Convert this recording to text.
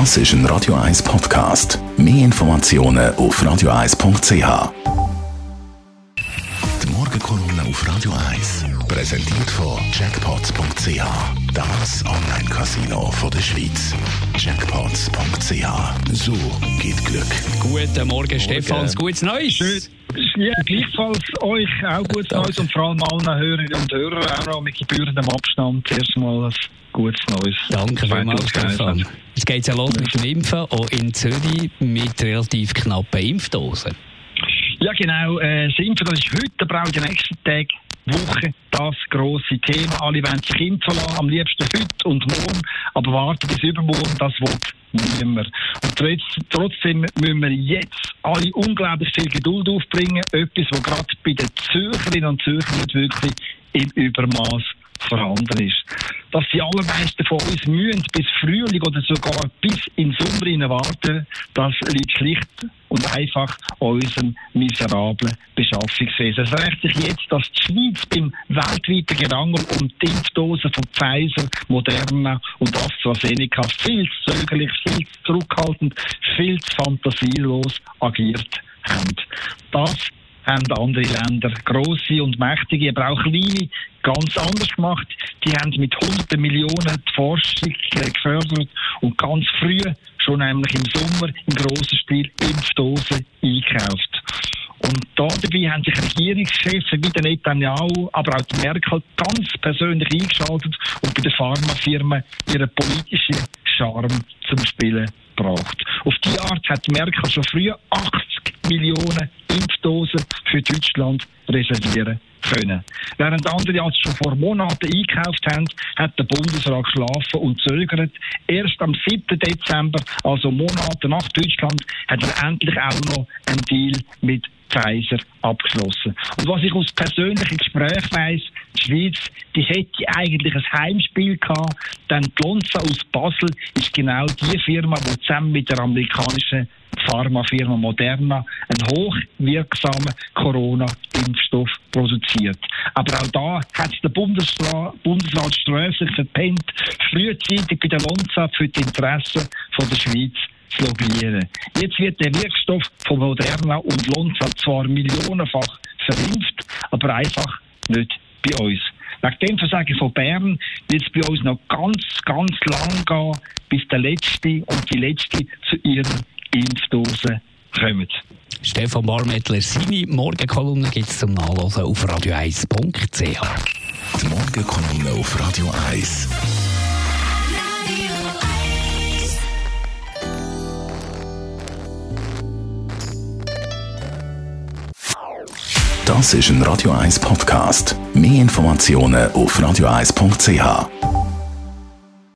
Das ist ein Radio 1 Podcast. Mehr Informationen auf radio1.ch. Die Morgenkolumne auf Radio 1 präsentiert von Jackpots.ch. Das Online-Casino der Schweiz. Jackpots.ch. So geht Glück. Guten Morgen, Stefans. Gutes Neues. Ja, gleichfalls euch auch gutes Neues und vor allem allen Hörerinnen und Hörern auch noch mit gebührendem Abstand erstmal ein gutes Neues. Danke vielmals, Stefan. Es geht ja los mit dem Impfen, auch in Zürich mit relativ knappen Impfdosen. Ja, genau. Äh, das Impfen, das ist heute, da brauche ich den nächsten Tag. Woche das grosse Thema. Alle wollen sich impfen am liebsten heute und morgen, aber warten bis übermorgen, das will niemand. Und trotzdem müssen wir jetzt alle unglaublich viel Geduld aufbringen, etwas, was gerade bei den Zürcherinnen und Zürchern nicht wirklich im Übermaß vorhanden ist. Dass die allermeisten von uns mühen bis Frühling oder sogar bis in Sommer warten, das liegt schlicht und einfach unserem miserablen Beschaffungswesen. Es rächt sich jetzt, dass die Schweiz beim weltweiten Gerangel um die Impfdosen von Pfizer, Moderna und AstraZeneca viel zu zögerlich, viel zu zurückhaltend, viel zu fantasielos agiert haben. Das haben andere Länder, grosse und mächtige, aber auch kleine, ganz anders gemacht. Die haben mit hunderten Millionen die Forschung gefördert und ganz früh, schon nämlich im Sommer, im grossen Stil Impfdosen eingekauft. Und da dabei haben sich Regierungschefs wie der Netanyahu, aber auch die Merkel ganz persönlich eingeschaltet und bei den Pharmafirmen ihre politische Charme zum Spielen gebracht. Auf die Art hat Merkel schon früh 80 Millionen Impfdosen für Deutschland reservieren können. Während andere also schon vor Monaten eingekauft haben, hat der Bundesrat geschlafen und zögert. Erst am 7. Dezember, also Monate nach Deutschland, hat er endlich auch noch einen Deal mit Pfizer abgeschlossen. Und was ich aus persönlichen Gesprächen weiss, die Schweiz, die hätte eigentlich ein Heimspiel gehabt, denn die Lonza aus Basel ist genau die Firma, die zusammen mit der amerikanischen Pharmafirma Moderna einen hochwirksamen Corona-Impfstoff produziert. Aber auch da hat der Bundesrat, Bundesrat sträflich verpennt, frühzeitig bei der Lonza für die Interessen von der Schweiz zu lobbyieren. Jetzt wird der Wirkstoff von Moderna und Lonza zwar millionenfach verimpft, aber einfach nicht bei uns. Nach dem Versagen von Bern wird es bei uns noch ganz, ganz lang gehen, bis der Letzte und die Letzte zu ihren Impfdosen kommen. Stefan Barmettler, seine Morgenkolumne gibt es zum Nachlesen auf radio1.ch. Die Morgenkolumne auf Radio 1. Das ist ein Radio 1 Podcast. Mehr Informationen auf radio1.ch.